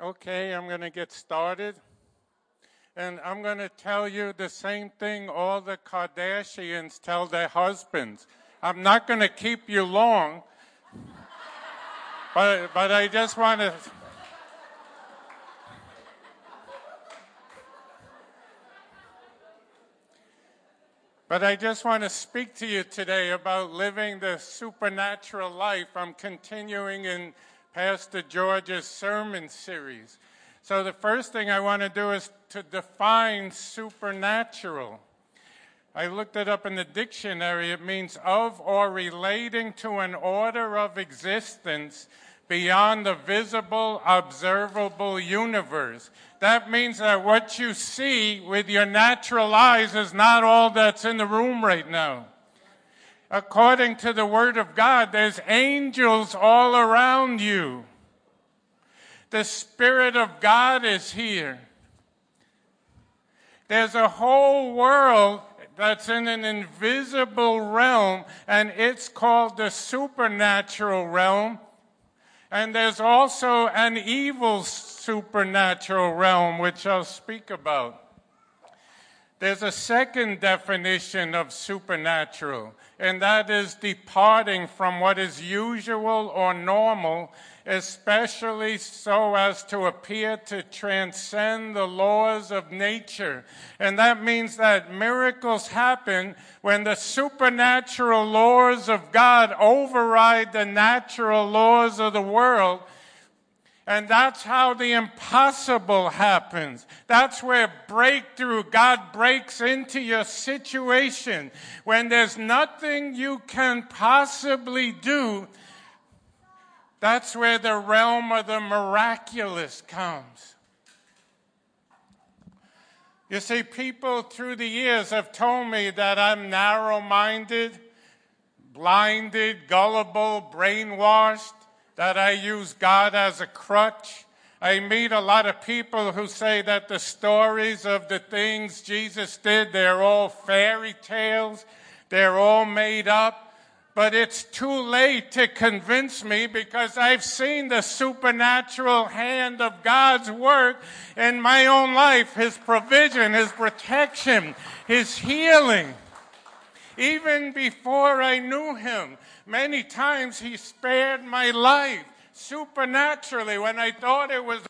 Okay, I'm going to get started. And I'm going to tell you the same thing all the Kardashians tell their husbands. I'm not going to keep you long, but, but I just want to. But I just want to speak to you today about living the supernatural life. I'm continuing in Pastor George's sermon series. So, the first thing I want to do is to define supernatural. I looked it up in the dictionary. It means of or relating to an order of existence beyond the visible, observable universe. That means that what you see with your natural eyes is not all that's in the room right now according to the Word of God, there's angels all around you. The Spirit of God is here. There's a whole world that's in an invisible realm, and it's called the supernatural realm. And there's also an evil supernatural realm, which I'll speak about. There's a second definition of supernatural, and that is departing from what is usual or normal, especially so as to appear to transcend the laws of nature. And that means that miracles happen when the supernatural laws of God override the natural laws of the world and that's how the impossible happens. That's where breakthrough, God breaks into your situation. When there's nothing you can possibly do, that's where the realm of the miraculous comes. You see, people through the years have told me that I'm narrow minded, blinded, gullible, brainwashed that I use God as a crutch. I meet a lot of people who say that the stories of the things Jesus did, they're all fairy tales, they're all made up. But it's too late to convince me because I've seen the supernatural hand of God's work in my own life, His provision, His protection, His healing. Even before I knew Him, Many times he spared my life supernaturally when I thought it was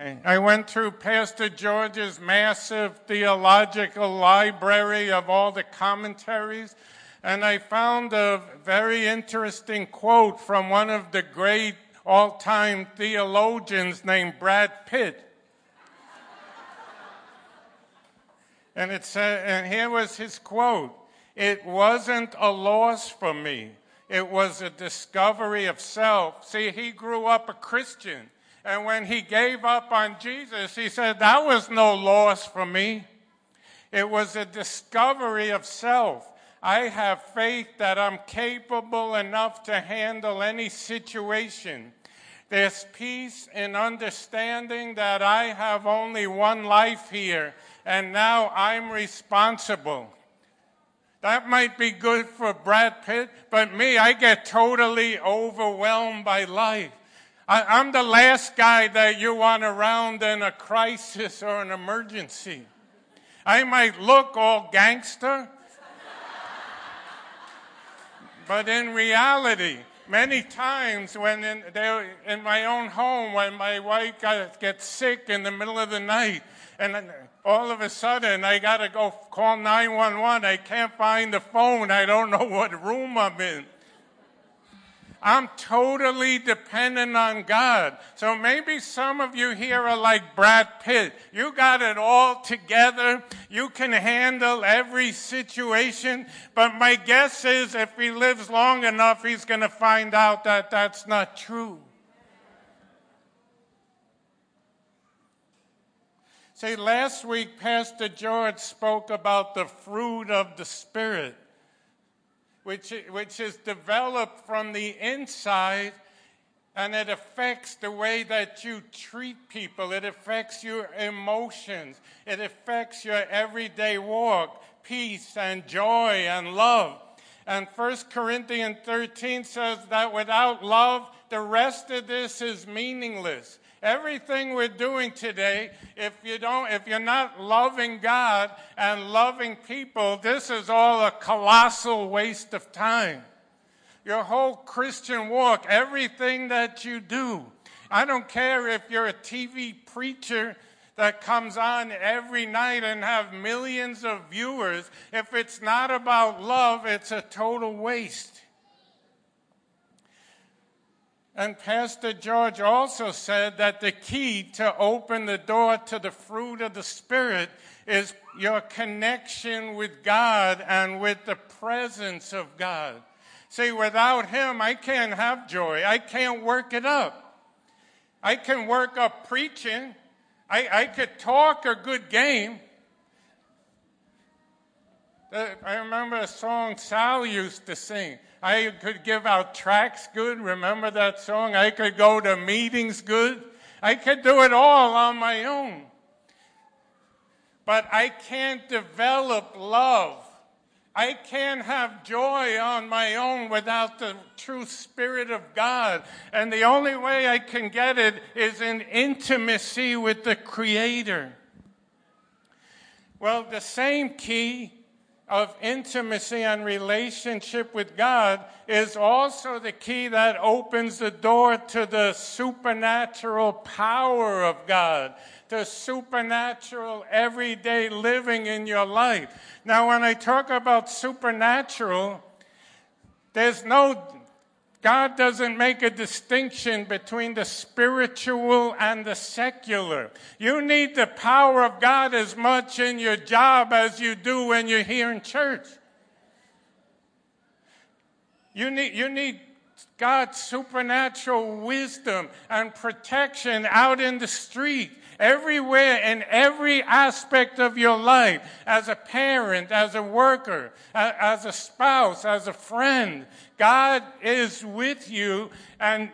I went through Pastor George's massive theological library of all the commentaries, and I found a very interesting quote from one of the great all time theologians named Brad Pitt. and, it said, and here was his quote It wasn't a loss for me, it was a discovery of self. See, he grew up a Christian. And when he gave up on Jesus, he said, That was no loss for me. It was a discovery of self. I have faith that I'm capable enough to handle any situation. There's peace in understanding that I have only one life here, and now I'm responsible. That might be good for Brad Pitt, but me, I get totally overwhelmed by life. I, am the last guy that you want around in a crisis or an emergency. I might look all gangster, but in reality, many times when in, in my own home, when my wife got, gets sick in the middle of the night, and all of a sudden I got to go call 911, I can't find the phone, I don't know what room I'm in. I'm totally dependent on God. So maybe some of you here are like Brad Pitt. You got it all together. You can handle every situation. But my guess is if he lives long enough, he's going to find out that that's not true. See, last week, Pastor George spoke about the fruit of the Spirit which, which is developed from the inside and it affects the way that you treat people. It affects your emotions. It affects your everyday walk, peace and joy and love. And 1 Corinthians 13 says that without love, the rest of this is meaningless. Everything we're doing today, if you don't, if you're not loving God and loving people, this is all a colossal waste of time your whole Christian walk, everything that you do. I don't care if you're a TV preacher that comes on every night and have millions of viewers. If it's not about love, it's a total waste. And Pastor George also said that the key to open the door to the fruit of the Spirit is your connection with God and with the presence of God. See, without Him, I can't have joy. I can't work it up. I can work up preaching. I, I could talk a good game. Uh, I remember a song Sal used to sing. I could give out tracks good. Remember that song? I could go to meetings good. I could do it all on my own. But I can't develop love I can't have joy on my own without the true Spirit of God. And the only way I can get it is in intimacy with the Creator. Well, the same key of intimacy and relationship with God is also the key that opens the door to the supernatural power of God to supernatural everyday living in your life. Now, when I talk about supernatural, there's no, God doesn't make a distinction between the spiritual and the secular. You need the power of God as much in your job as you do when you're here in church. You need, you need God's supernatural wisdom and protection out in the street everywhere in every aspect of your life as a parent, as a worker, as a spouse, as a friend. God is with you and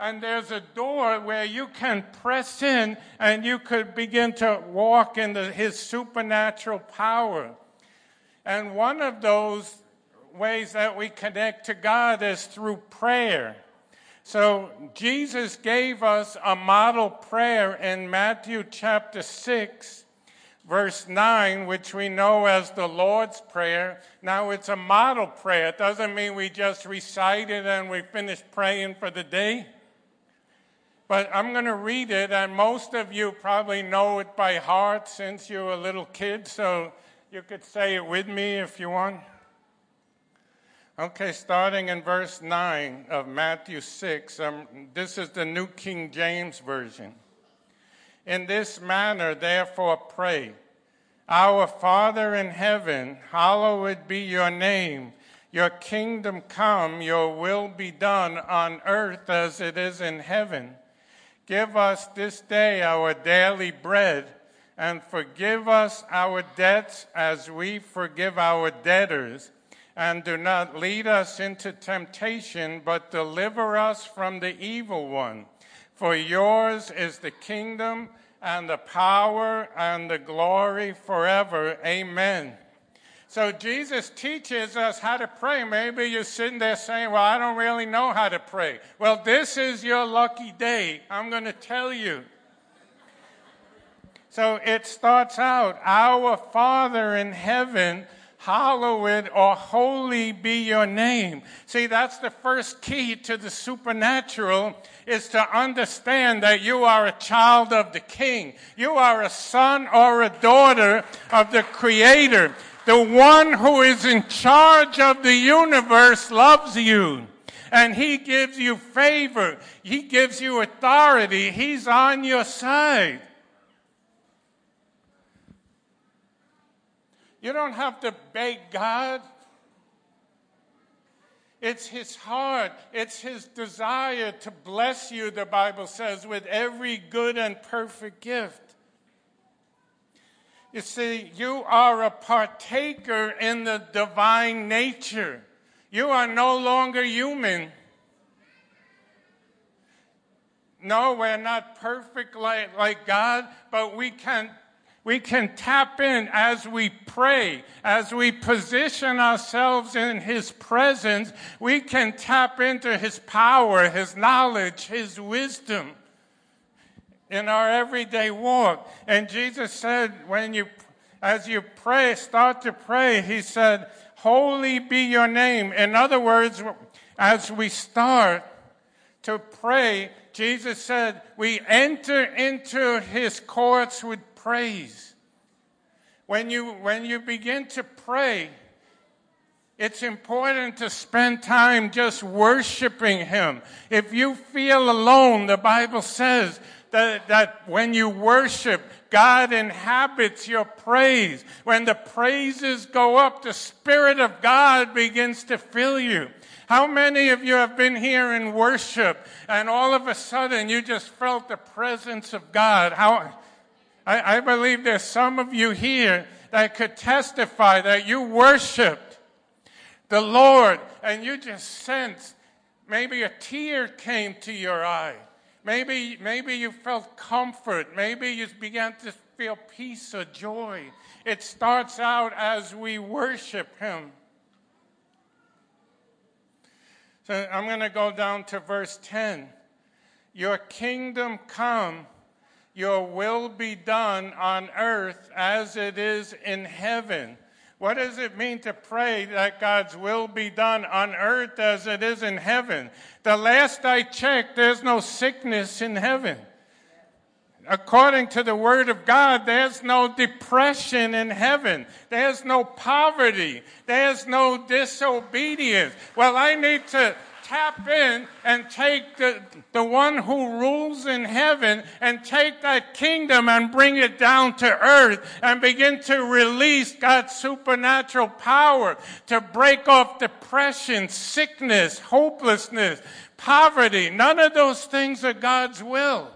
and there's a door where you can press in and you could begin to walk in his supernatural power. And one of those ways that we connect to God is through prayer. So Jesus gave us a model prayer in Matthew chapter 6, verse 9, which we know as the Lord's Prayer. Now it's a model prayer. It doesn't mean we just recite it and we finish praying for the day. But I'm going to read it, and most of you probably know it by heart since you were a little kid, so you could say it with me if you want. Okay, starting in verse 9 of Matthew 6, um, this is the New King James Version. In this manner, therefore, pray Our Father in heaven, hallowed be your name. Your kingdom come, your will be done on earth as it is in heaven. Give us this day our daily bread, and forgive us our debts as we forgive our debtors and do not lead us into temptation, but deliver us from the evil one. For yours is the kingdom and the power and the glory forever. Amen. So Jesus teaches us how to pray. Maybe you're sitting there saying, Well, I don't really know how to pray. Well, this is your lucky day. I'm going to tell you. So it starts out Our Father in heaven hallowed or holy be your name. See, that's the first key to the supernatural is to understand that you are a child of the king. You are a son or a daughter of the creator. The one who is in charge of the universe loves you. And he gives you favor. He gives you authority. He's on your side. You don't have to beg God. It's His heart, it's His desire to bless you, the Bible says, with every good and perfect gift. You see, you are a partaker in the divine nature. You are no longer human. No, we're not perfect like, like God, but we can we can tap in as we pray, as we position ourselves in His presence. We can tap into His power, His knowledge, His wisdom in our everyday walk. And Jesus said, when you, as you pray, start to pray, He said, Holy be your name. In other words, as we start to pray, Jesus said, we enter into His courts with praise. When you, when you begin to pray, it's important to spend time just worshiping Him. If you feel alone, the Bible says that, that when you worship, God inhabits your praise. When the praises go up, the Spirit of God begins to fill you. How many of you have been here in worship and all of a sudden you just felt the presence of God? How, I, I believe there's some of you here that could testify that you worshiped the Lord and you just sensed maybe a tear came to your eye. Maybe, maybe you felt comfort. Maybe you began to feel peace or joy. It starts out as we worship Him. So I'm going to go down to verse 10. Your kingdom come your will be done on earth as it is in heaven. What does it mean to pray that God's will be done on earth as it is in heaven? The last I checked, there's no sickness in heaven. According to the Word of God, there's no depression in heaven. There's no poverty. There's no disobedience. Well, I need to tap in and take the, the one who rules in heaven and take that kingdom and bring it down to earth and begin to release God's supernatural power to break off depression, sickness, hopelessness, poverty. None of those things are God's will.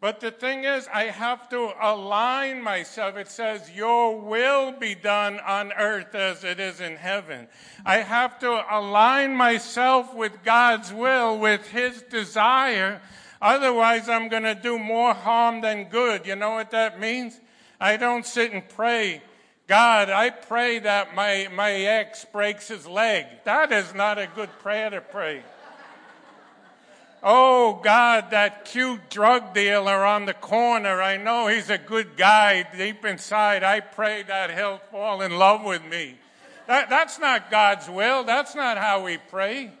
But the thing is, I have to align myself. It says, Your will be done on earth as it is in heaven. I have to align myself with God's will, with His desire. Otherwise, I'm going to do more harm than good. You know what that means? I don't sit and pray, God, I pray that my, my ex breaks his leg. That is not a good prayer to pray. Oh, God, that cute drug dealer on the corner, I know he's a good guy deep inside. I pray that he'll fall in love with me. That, that's not God's will. That's not how we pray.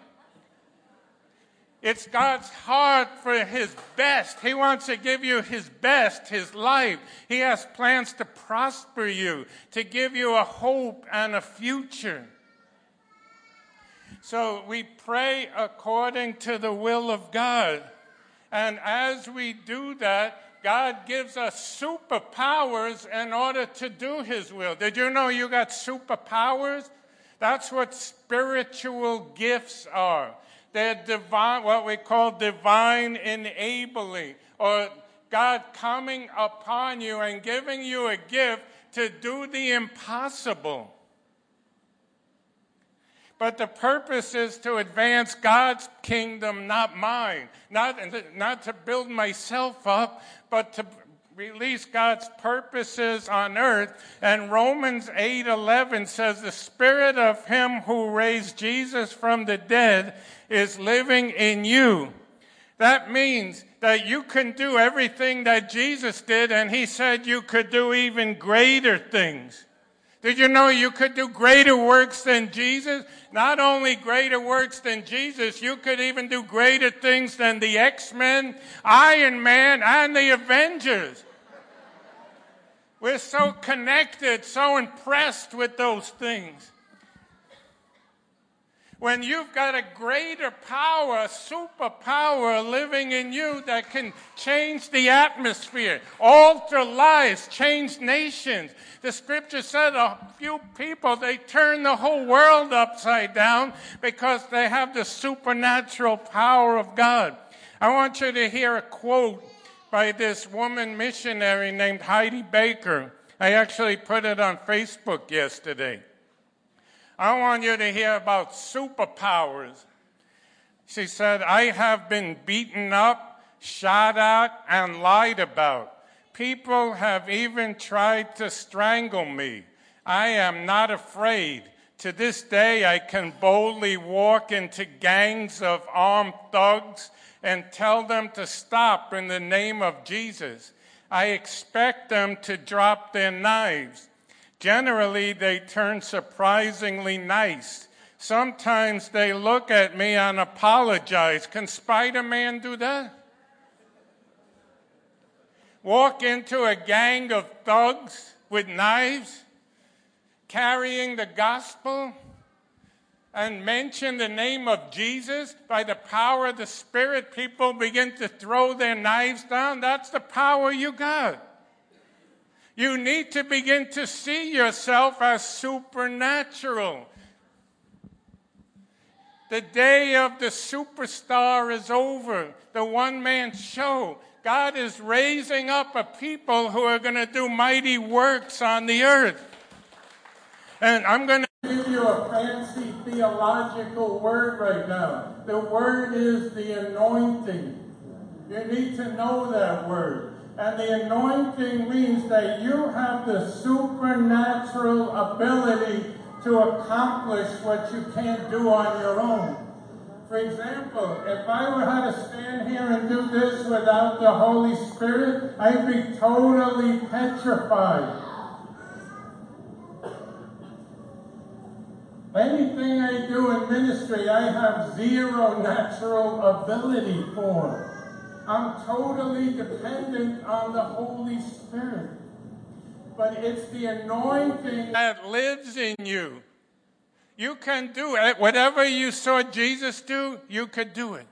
It's God's heart for His best. He wants to give you His best, His life. He has plans to prosper you, to give you a hope and a future. So we pray according to the will of God. And as we do that, God gives us superpowers in order to do His will. Did you know you got superpowers? That's what spiritual gifts are. They're divine, what we call divine enabling, or God coming upon you and giving you a gift to do the impossible. But the purpose is to advance God's kingdom, not mine. Not, not to build myself up, but to release God's purposes on earth. And Romans 8:11 says the spirit of him who raised Jesus from the dead is living in you. That means that you can do everything that Jesus did and he said you could do even greater things. Did you know you could do greater works than Jesus? Not only greater works than Jesus, you could even do greater things than the X-Men, Iron Man, and the Avengers. We're so connected, so impressed with those things. When you've got a greater power, a superpower living in you that can change the atmosphere, alter lives, change nations, the scripture said a few people, they turn the whole world upside down because they have the supernatural power of God. I want you to hear a quote by this woman missionary named Heidi Baker. I actually put it on Facebook yesterday. I want you to hear about superpowers. She said, I have been beaten up, shot at, and lied about. People have even tried to strangle me. I am not afraid. To this day, I can boldly walk into gangs of armed thugs and tell them to stop in the name of Jesus. I expect them to drop their knives. Generally, they turn surprisingly nice. Sometimes they look at me and apologize. Can Spider Man do that? Walk into a gang of thugs with knives, carrying the gospel? and mention the name of Jesus, by the power of the Spirit, people begin to throw their knives down. That's the power you got. You need to begin to see yourself as supernatural. The day of the superstar is over, the one man show. God is raising up a people who are going to do mighty works on the earth. And I'm going to give you a fancy theological word right now. The word is the anointing. You need to know that word. And the anointing means that you have the supernatural ability to accomplish what you can't do on your own. For example, if I were had to stand here and do this without the Holy Spirit, I'd be totally petrified. Anything I do in ministry, I have zero natural ability for. I'm totally dependent on the Holy Spirit. But it's the anointing that lives in you. You can do it. Whatever you saw Jesus do, you could do it.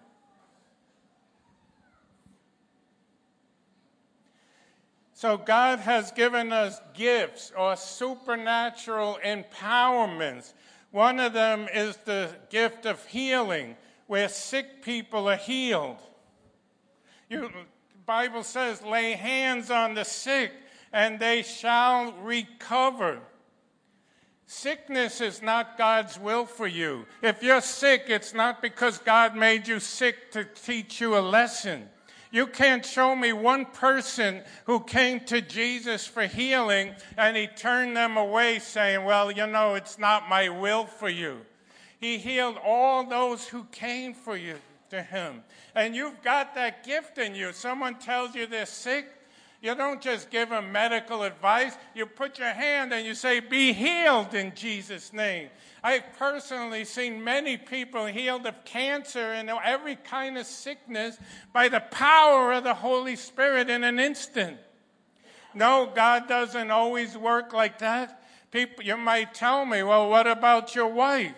So God has given us gifts or supernatural empowerments one of them is the gift of healing, where sick people are healed. You, Bible says, lay hands on the sick and they shall recover. Sickness is not God's will for you. If you're sick, it's not because God made you sick to teach you a lesson. You can't show me one person who came to Jesus for healing and he turned them away saying, Well, you know, it's not my will for you. He healed all those who came for you to him. And you've got that gift in you. Someone tells you they're sick, you don't just give them medical advice. You put your hand and you say, Be healed in Jesus' name. I've personally seen many people healed of cancer and every kind of sickness by the power of the Holy Spirit in an instant. No, God doesn't always work like that. People, you might tell me, well, what about your wife?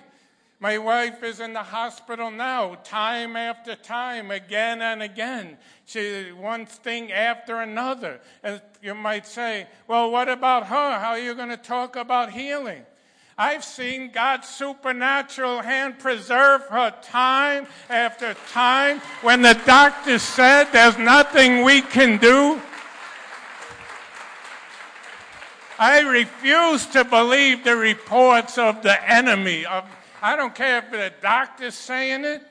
My wife is in the hospital now, time after time, again and again. She one thing after another. And you might say, well, what about her? How are you going to talk about healing? I've seen God's supernatural hand preserve her time after time when the doctor said there's nothing we can do. I refuse to believe the reports of the enemy. Of, I don't care if the doctor's saying it.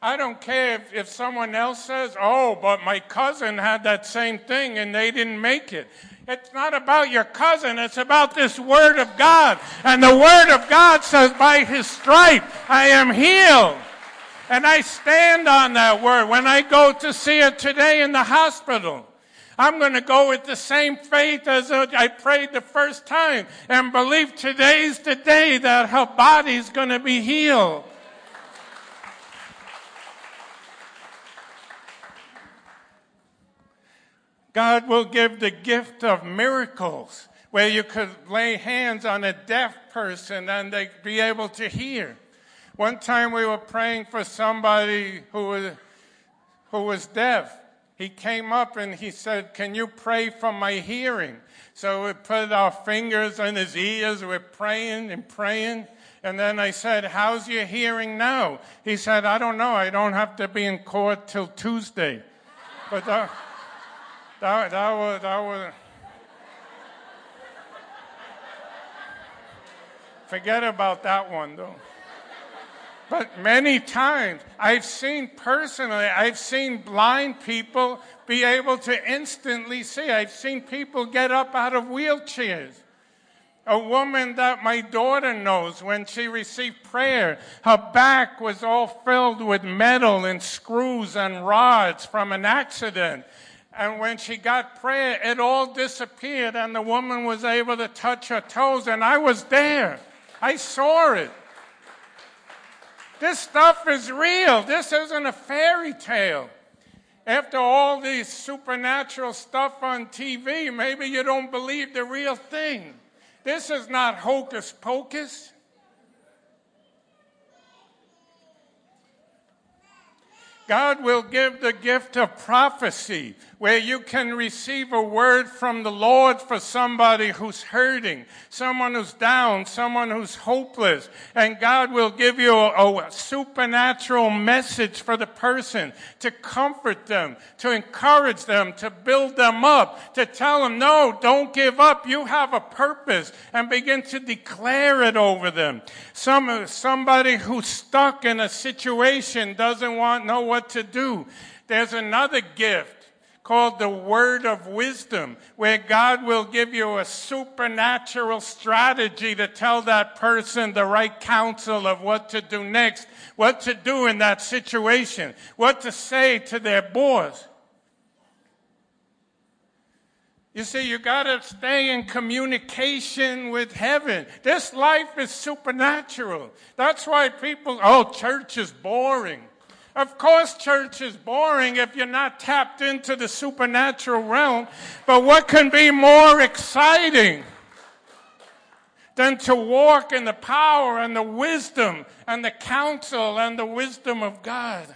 I don't care if, if someone else says, oh, but my cousin had that same thing and they didn't make it. It's not about your cousin. It's about this Word of God. And the Word of God says, by His stripe, I am healed. And I stand on that Word. When I go to see her today in the hospital, I'm going to go with the same faith as I prayed the first time and believe today's the day that her body's going to be healed. God will give the gift of miracles where you could lay hands on a deaf person and they'd be able to hear. One time we were praying for somebody who was, who was deaf. He came up and he said, Can you pray for my hearing? So we put our fingers in his ears, we're praying and praying. And then I said, How's your hearing now? He said, I don't know. I don't have to be in court till Tuesday. But uh, that, that was, that was, Forget about that one, though. But many times, I've seen personally, I've seen blind people be able to instantly see. I've seen people get up out of wheelchairs. A woman that my daughter knows, when she received prayer, her back was all filled with metal and screws and rods from an accident. And when she got prayer, it all disappeared, and the woman was able to touch her toes, and I was there. I saw it. This stuff is real. This isn't a fairy tale. After all this supernatural stuff on TV, maybe you don't believe the real thing. This is not hocus pocus. God will give the gift of prophecy where you can receive a word from the Lord for somebody who's hurting, someone who's down, someone who's hopeless. And God will give you a, a, supernatural message for the person to comfort them, to encourage them, to build them up, to tell them, no, don't give up. You have a purpose and begin to declare it over them. Some, somebody who's stuck in a situation doesn't want, know what to do. There's another gift called the word of wisdom, where God will give you a supernatural strategy to tell that person the right counsel of what to do next, what to do in that situation, what to say to their boss. You see, you got to stay in communication with heaven. This life is supernatural. That's why people, oh, church is boring. Of course, church is boring if you're not tapped into the supernatural realm. But what can be more exciting than to walk in the power and the wisdom and the counsel and the wisdom of God?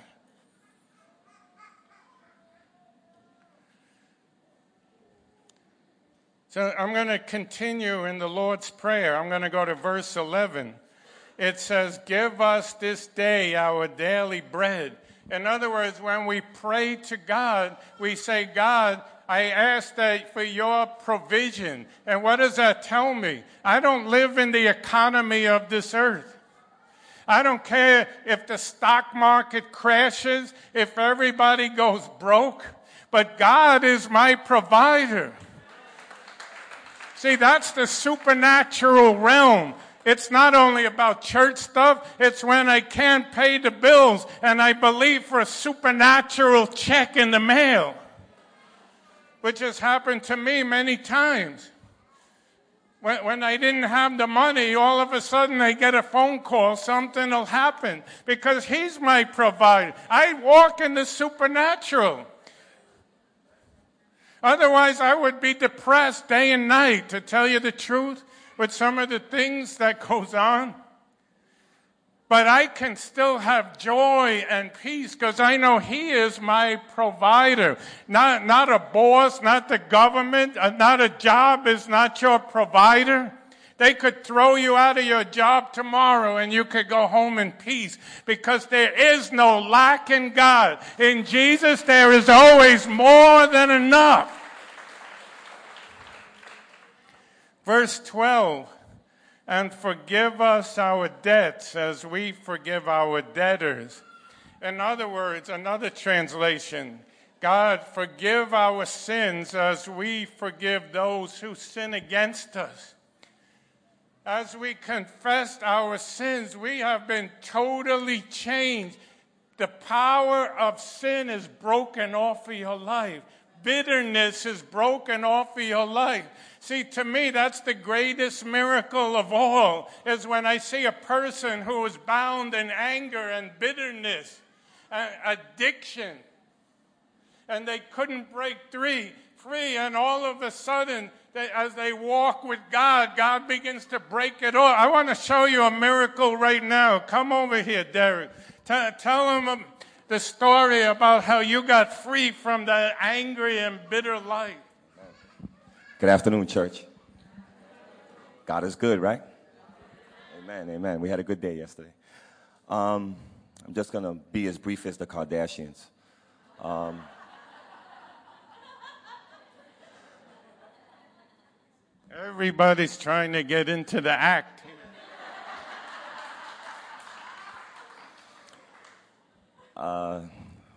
So I'm going to continue in the Lord's Prayer. I'm going to go to verse 11 it says, Give us this day our daily bread. In other words, when we pray to God, we say, God, I ask that for your provision. And what does that tell me? I don't live in the economy of this earth. I don't care if the stock market crashes, if everybody goes broke, but God is my provider. See, that's the supernatural realm. It's not only about church stuff, it's when I can't pay the bills and I believe for a supernatural check in the mail, which has happened to me many times. When, when I didn't have the money, all of a sudden I get a phone call, something will happen because He's my provider. I walk in the supernatural. Otherwise, I would be depressed day and night, to tell you the truth with some of the things that goes on. But I can still have joy and peace because I know He is my provider. Not, not a boss, not the government, uh, not a job is not your provider. They could throw you out of your job tomorrow and you could go home in peace because there is no lack in God. In Jesus, there is always more than enough. Verse 12, and forgive us our debts as we forgive our debtors. In other words, another translation, God, forgive our sins as we forgive those who sin against us. As we confess our sins, we have been totally changed. The power of sin is broken off of your life. Bitterness is broken off of your life. See, to me, that's the greatest miracle of all, is when I see a person who is bound in anger and bitterness, and addiction, and they couldn't break free, free, and all of a sudden, they, as they walk with God, God begins to break it off. I want to show you a miracle right now. Come over here, Derek. T- tell him the story about how you got free from that angry and bitter life. Good afternoon, church. God is good, right? Amen, amen. We had a good day yesterday. Um, I'm just going to be as brief as the Kardashians. Um, Everybody's trying to get into the act. Uh,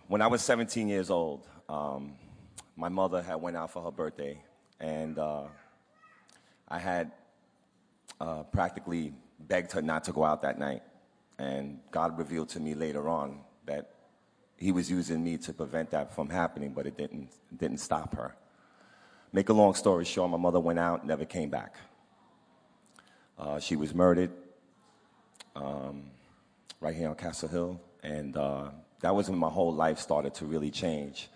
when I was 17 years old, um, my mother had went out for her birthday, and uh, I had uh, practically begged her not to go out that night. And God revealed to me later on that He was using me to prevent that from happening, but it didn't, didn't stop her. Make a long story short, my mother went out, never came back. Uh, she was murdered um, right here on Castle Hill, and uh, that was when my whole life started to really change.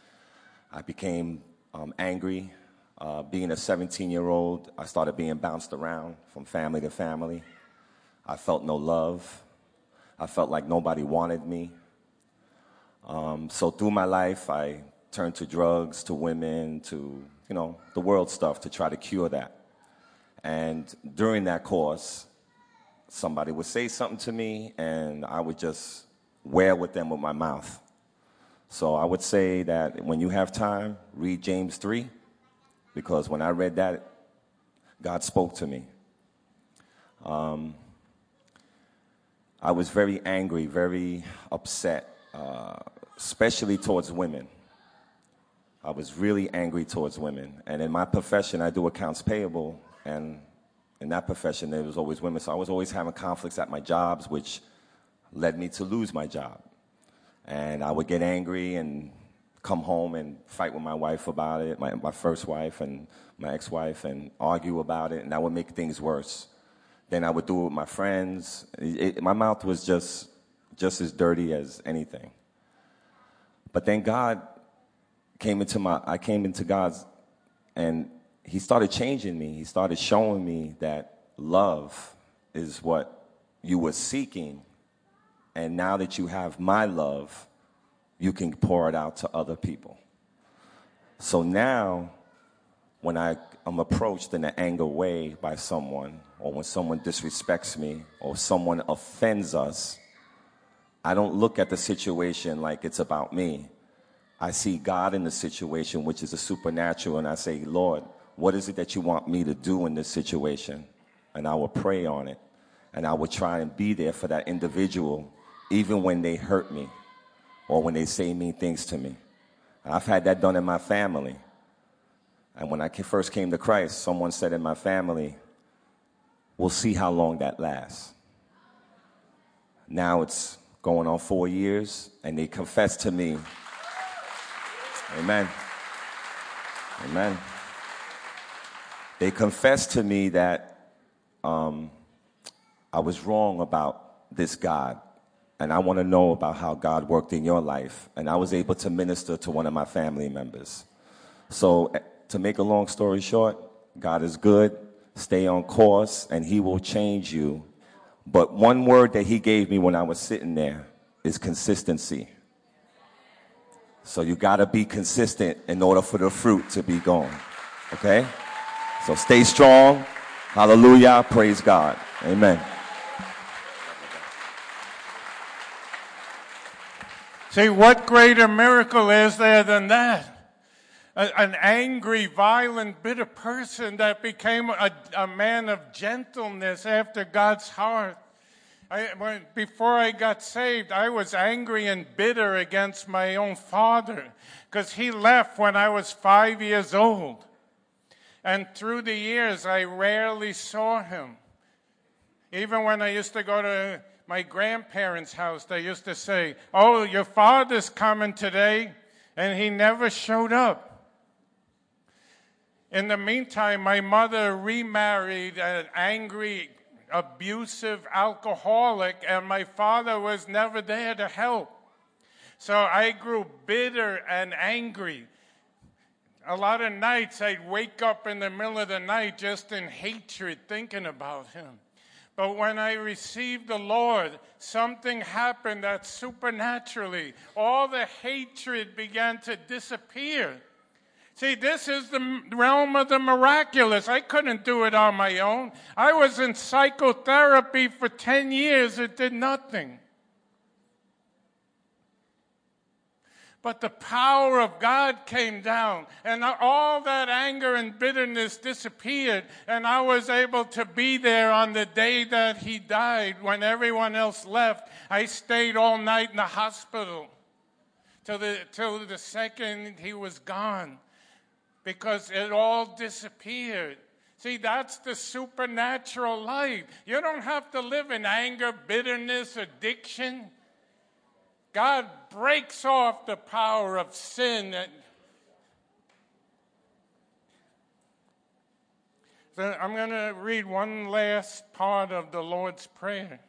I became um, angry. Uh, being a 17 year old, I started being bounced around from family to family. I felt no love. I felt like nobody wanted me. Um, so through my life, I turned to drugs, to women, to you know the world stuff to try to cure that. And during that course, somebody would say something to me, and I would just wear with them with my mouth. So I would say that when you have time, read James 3, because when I read that, God spoke to me. Um, I was very angry, very upset, uh, especially towards women. I was really angry towards women. And in my profession, I do accounts payable, and in that profession, there was always women. So I was always having conflicts at my jobs, which led me to lose my job. And I would get angry and come home and fight with my wife about it, my, my first wife and my ex wife, and argue about it, and that would make things worse. Then I would do it with my friends. It, it, my mouth was just, just as dirty as anything. But then God came into my, I came into God's, and He started changing me. He started showing me that love is what you were seeking. And now that you have my love, you can pour it out to other people. So now, when I am approached in an anger way by someone, or when someone disrespects me, or someone offends us, I don't look at the situation like it's about me. I see God in the situation, which is a supernatural, and I say, Lord, what is it that you want me to do in this situation? And I will pray on it. And I will try and be there for that individual, even when they hurt me or when they say mean things to me. I've had that done in my family. And when I first came to Christ, someone said in my family, We'll see how long that lasts. Now it's going on four years, and they confess to me. Amen. Amen. They confessed to me that um, I was wrong about this God, and I want to know about how God worked in your life. And I was able to minister to one of my family members. So, eh, to make a long story short, God is good stay on course, and He will change you. But one word that He gave me when I was sitting there is consistency. So you got to be consistent in order for the fruit to be gone. Okay? So stay strong. Hallelujah. Praise God. Amen. See, what greater miracle is there than that? an angry, violent, bitter person that became a, a man of gentleness after God's heart. I, when, before I got saved, I was angry and bitter against my own father because he left when I was five years old. And through the years, I rarely saw him. Even when I used to go to my grandparents' house, they used to say, Oh, your father's coming today. And he never showed up. In the meantime, my mother remarried an angry, abusive alcoholic, and my father was never there to help. So I grew bitter and angry. A lot of nights I'd wake up in the middle of the night just in hatred thinking about him. But when I received the Lord, something happened that supernaturally, all the hatred began to disappear. See, this is the realm of the miraculous. I couldn't do it on my own. I was in psychotherapy for 10 years, it did nothing. But the power of God came down, and all that anger and bitterness disappeared, and I was able to be there on the day that he died when everyone else left. I stayed all night in the hospital. till the, till the second he was gone because it all disappeared. See, that's the supernatural life. You don't have to live in anger, bitterness, addiction. God breaks off the power of sin. So I'm going to read one last part of the Lord's Prayer.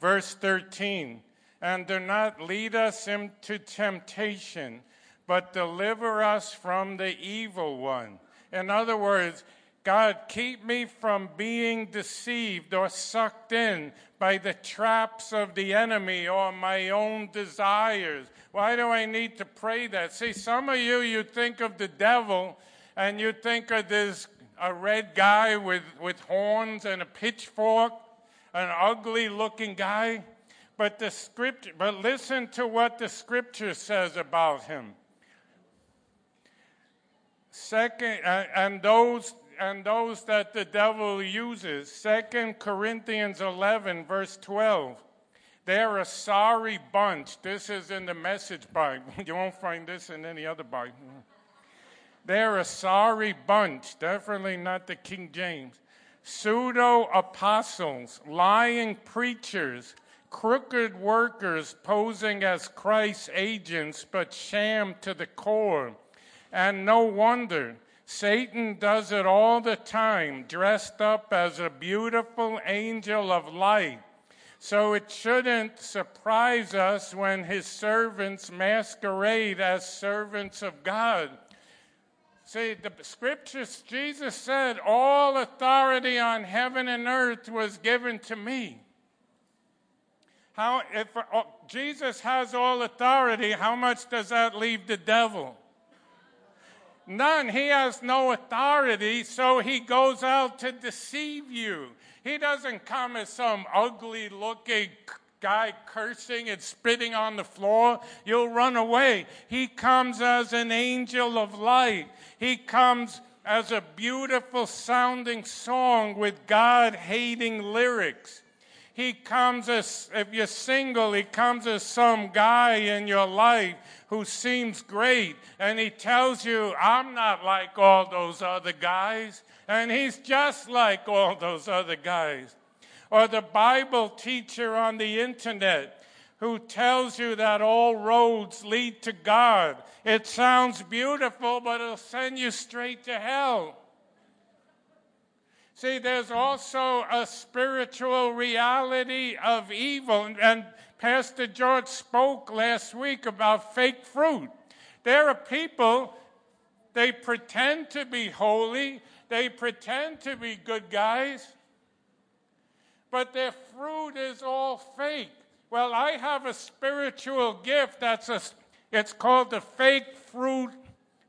Verse 13, and do not lead us into temptation but deliver us from the evil one. In other words, God, keep me from being deceived or sucked in by the traps of the enemy or my own desires. Why do I need to pray that? See, some of you, you think of the devil and you think of this a red guy with, with horns and a pitchfork, an ugly looking guy. But the scripture, but listen to what the scripture says about him. Second, and those and those that the devil uses. Second Corinthians 11, verse 12. They're a sorry bunch. This is in the Message Bible. You won't find this in any other Bible. They're a sorry bunch. Definitely not the King James. Pseudo apostles, lying preachers, crooked workers posing as Christ's agents, but sham to the core and no wonder. Satan does it all the time, dressed up as a beautiful angel of light. So it shouldn't surprise us when his servants masquerade as servants of God. See, the scriptures, Jesus said, All authority on heaven and earth was given to me. How, if uh, Jesus has all authority, how much does that leave the devil? None. He has no authority, so he goes out to deceive you. He doesn't come as some ugly looking guy cursing and spitting on the floor. You'll run away. He comes as an angel of light. He comes as a beautiful sounding song with God hating lyrics. He comes as, if you're single, he comes as some guy in your life who seems great, and he tells you, I'm not like all those other guys, and he's just like all those other guys. Or the Bible teacher on the internet who tells you that all roads lead to God. It sounds beautiful, but it'll send you straight to hell. See, there's also a spiritual reality of evil. And Pastor George spoke last week about fake fruit. There are people, they pretend to be holy, they pretend to be good guys, but their fruit is all fake. Well, I have a spiritual gift that's a, it's called the fake fruit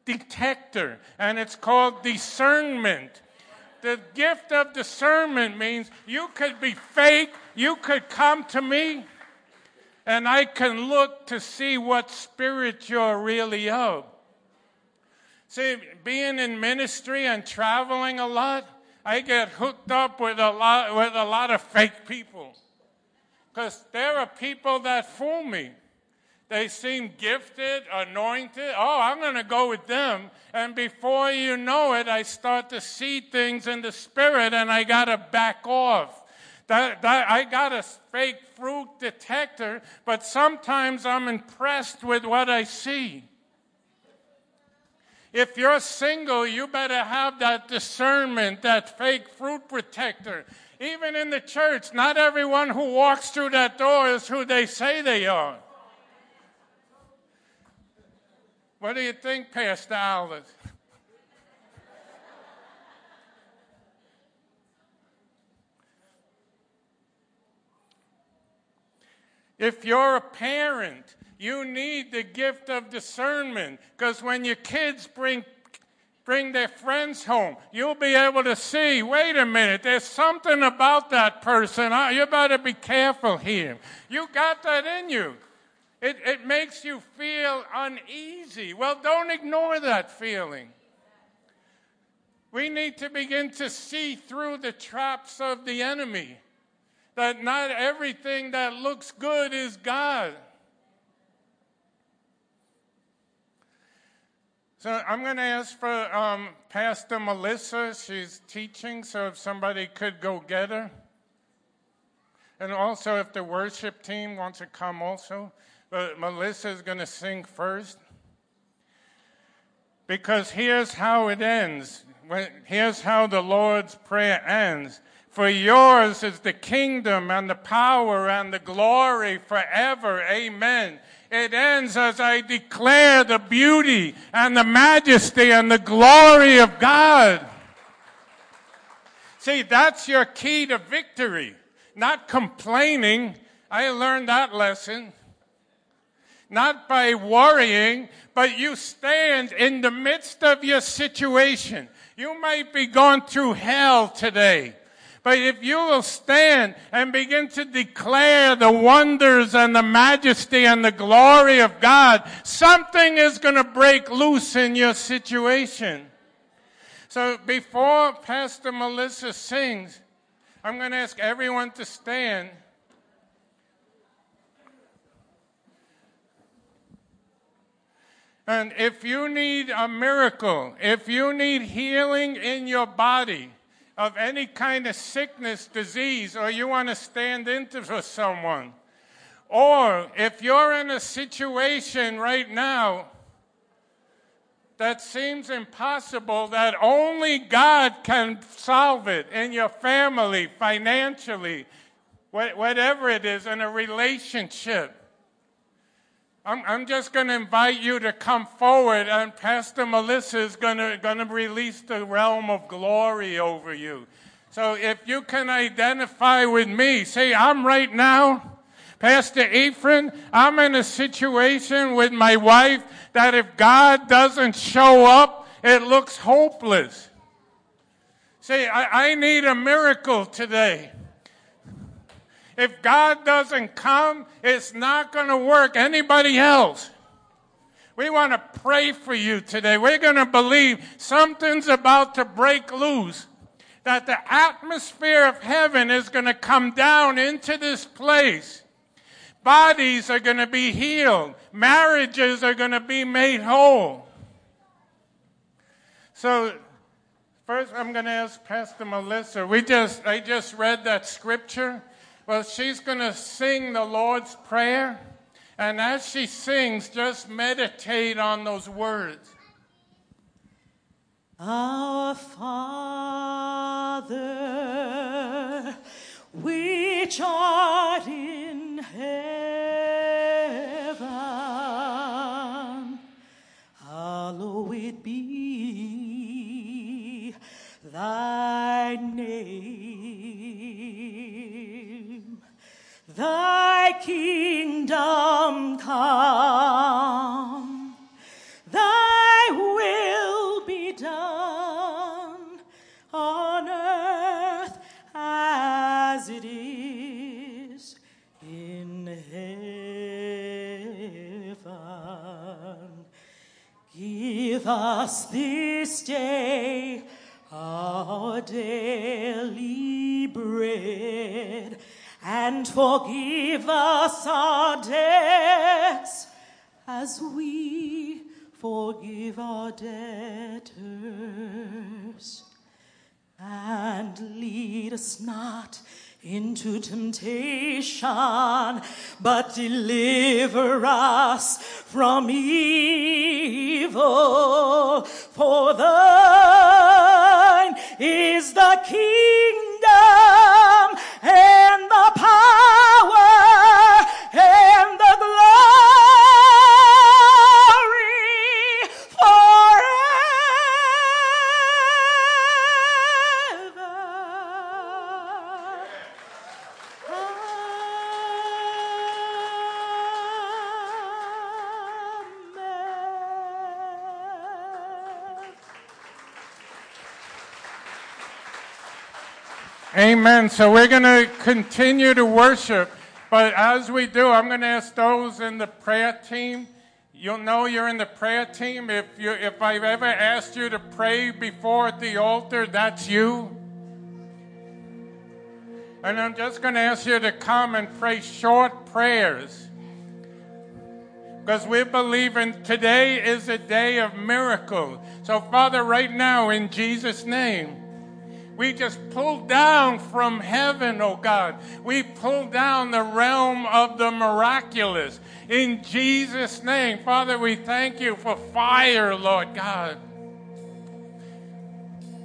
detector, and it's called discernment. The gift of discernment means you could be fake, you could come to me and I can look to see what spirit you're really of. See, being in ministry and traveling a lot, I get hooked up with a lot, with a lot of fake people. Because there are people that fool me. They seem gifted, anointed. Oh, I'm going to go with them. And before you know it, I start to see things in the spirit and I got to back off. That, that, I got a fake fruit detector, but sometimes I'm impressed with what I see. If you're single, you better have that discernment, that fake fruit protector. Even in the church, not everyone who walks through that door is who they say they are. What do you think, Pastor Albert? If you're a parent, you need the gift of discernment because when your kids bring bring their friends home, you'll be able to see, wait a minute, there's something about that person. You better be careful here. You got that in you. It, it makes you feel uneasy. Well, don't ignore that feeling. We need to begin to see through the traps of the enemy. that not everything that looks good is God. So I'm going to ask for um, Pastor Melissa. She's teaching, so if somebody could go get her. And also, if the worship team wants to come also. But Melissa is going to sing first. Because here's how it ends. Here's how the Lord's Prayer ends. For yours is the kingdom and the power and the glory forever. Amen. It ends as I declare the beauty and the majesty and the glory of God. See, that's your key to victory. Not complaining. I learned that lesson not by worrying, but you stand in the midst of your situation. You might be going through hell today. But if you will stand and begin to declare the wonders and the majesty and the glory of God, something is going to break loose in your situation. So before Pastor Melissa sings, I'm going to ask everyone to stand. And if you need a miracle, if you need healing in your body of any kind of sickness, disease, or you want to stand into for someone, or if you're in a situation right now that seems impossible, that only God can solve it in your family, financially, whatever it is, in a relationship I'm, I'm just going to invite you to come forward, and Pastor Melissa is going to, release the realm of glory over you. So if you can identify with me, say, I'm right now, Pastor Ephraim, I'm in a situation with my wife that if God doesn't show up, it looks hopeless. Say, I, I need a miracle today. If God doesn't come, it's not going to work. Anybody else? We want to pray for you today. We're going to believe something's about to break loose. That the atmosphere of heaven is going to come down into this place. Bodies are going to be healed. Marriages are going to be made whole. So, first I'm going to ask Pastor Melissa. We just, I just read that scripture well, she's going to sing the Lord's Prayer. And as she sings, just meditate on those words. Our Father, which art in heaven, hallowed be thy name Thy kingdom come, thy will be done on earth as it is in heaven. Give us this day our daily bread and forgive us our debts as we forgive our debtors. And lead us not into temptation, but deliver us from evil. For thine is the kingdom Amen. So we're going to continue to worship. But as we do, I'm going to ask those in the prayer team. You'll know you're in the prayer team. If, you, if I've ever asked you to pray before at the altar, that's you. And I'm just going to ask you to come and pray short prayers. Because we're believing today is a day of miracles. So, Father, right now, in Jesus' name, we just pull down from heaven, oh God. We pull down the realm of the miraculous. In Jesus' name, Father, we thank you for fire, Lord God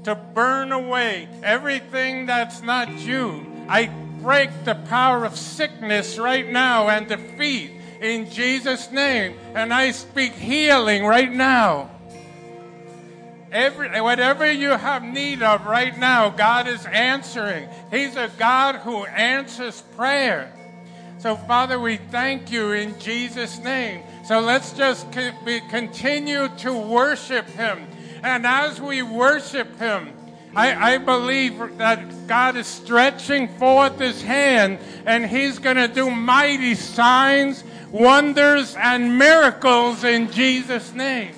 to burn away everything that's not you. I break the power of sickness right now and defeat in Jesus' name. And I speak healing right now. Every, whatever you have need of right now, God is answering. He's a God who answers prayer. So, Father, we thank you in Jesus' name. So let's just continue to worship Him. And as we worship Him, I, I, believe that God is stretching forth His hand and He's going to do mighty signs, wonders, and miracles in Jesus' name.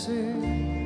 see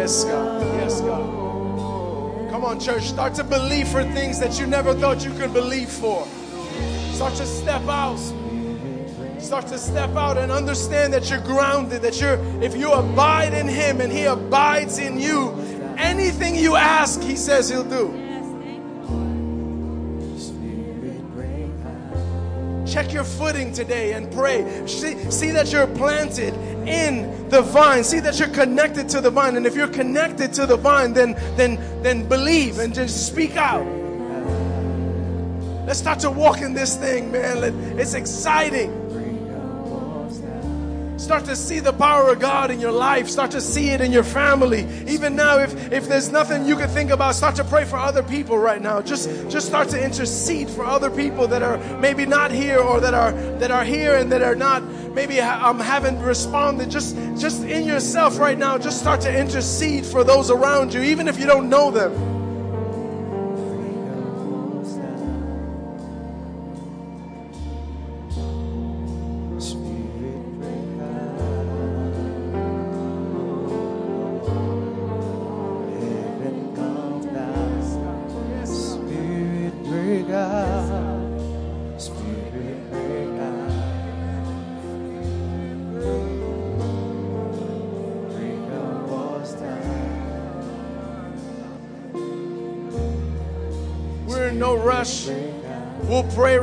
Yes, God. Yes, God. Come on, church. Start to believe for things that you never thought you could believe for. Start to step out. Start to step out and understand that you're grounded, that you're, if you abide in Him and He abides in you, anything you ask, He says He'll do. Check your footing today and pray. See, see that you're planted in the vine. See that you're connected to the vine. And if you're connected to the vine, then then then believe and just speak out. Let's start to walk in this thing, man. It's exciting. Start to see the power of God in your life. Start to see it in your family. Even now, if, if there's nothing you can think about, start to pray for other people right now. Just just start to intercede for other people that are maybe not here or that are that are here and that are not maybe um, haven't responded. Just just in yourself right now, just start to intercede for those around you, even if you don't know them.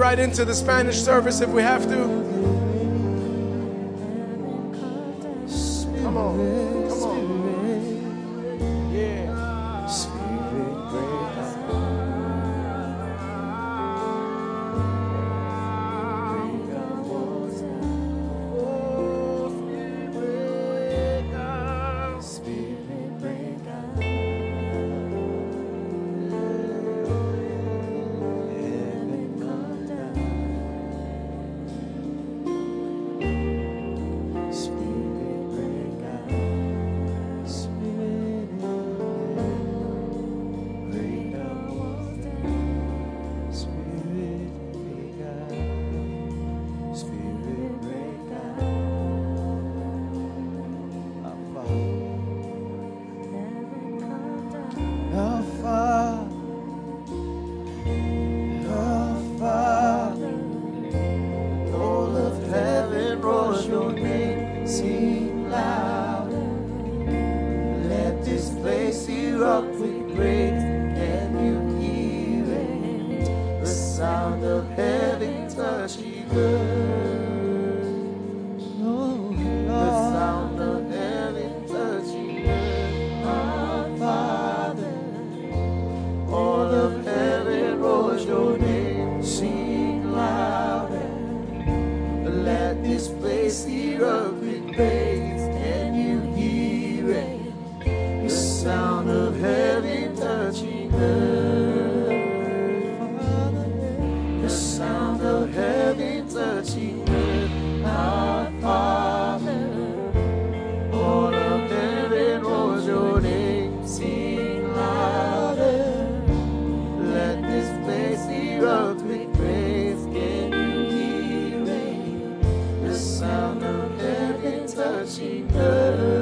Right into the Spanish service if we have to. 记得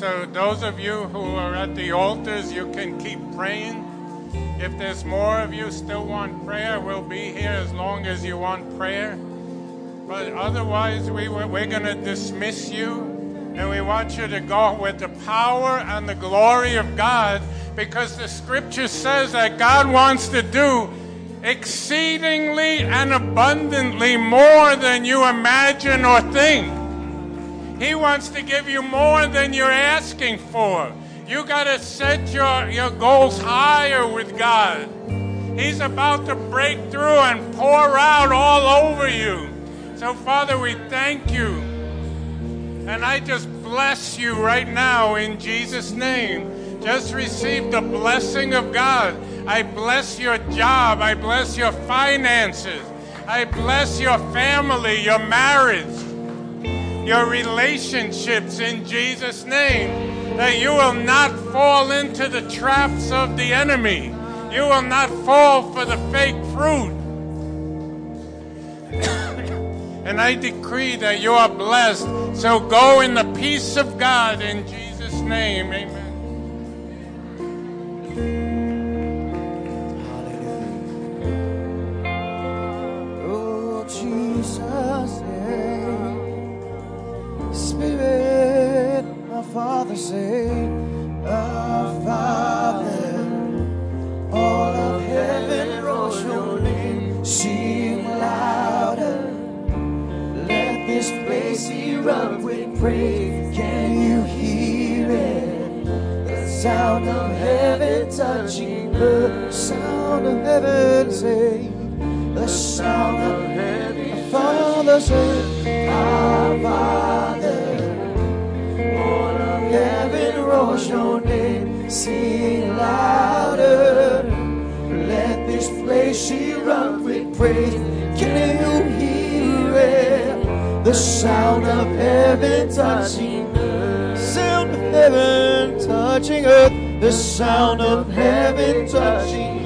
So, those of you who are at the altars, you can keep praying. If there's more of you still want prayer, we'll be here as long as you want prayer. But otherwise, we, we're going to dismiss you. And we want you to go with the power and the glory of God because the scripture says that God wants to do exceedingly and abundantly more than you imagine or think. He wants to give you more than you're asking for. You got to set your, your goals higher with God. He's about to break through and pour out all over you. So, Father, we thank you. And I just bless you right now in Jesus' name. Just receive the blessing of God. I bless your job. I bless your finances. I bless your family, your marriage your relationships in Jesus' name, that you will not fall into the traps of the enemy. You will not fall for the fake fruit. and I decree that you are blessed. So go in the peace of God in Jesus' name. Amen. Spirit, our Father, say, Our Father, all of heaven roars your name, sing louder. Let this place erupt with praise. Can you hear it? The sound of heaven touching earth, sound of heaven, say, the sound of heaven, Father, say, Our Father. All of heaven roars your name, sing louder. Let this place erupt with praise. Can you hear it? The sound of heaven touching earth. Sound of heaven touching earth. The sound of heaven touching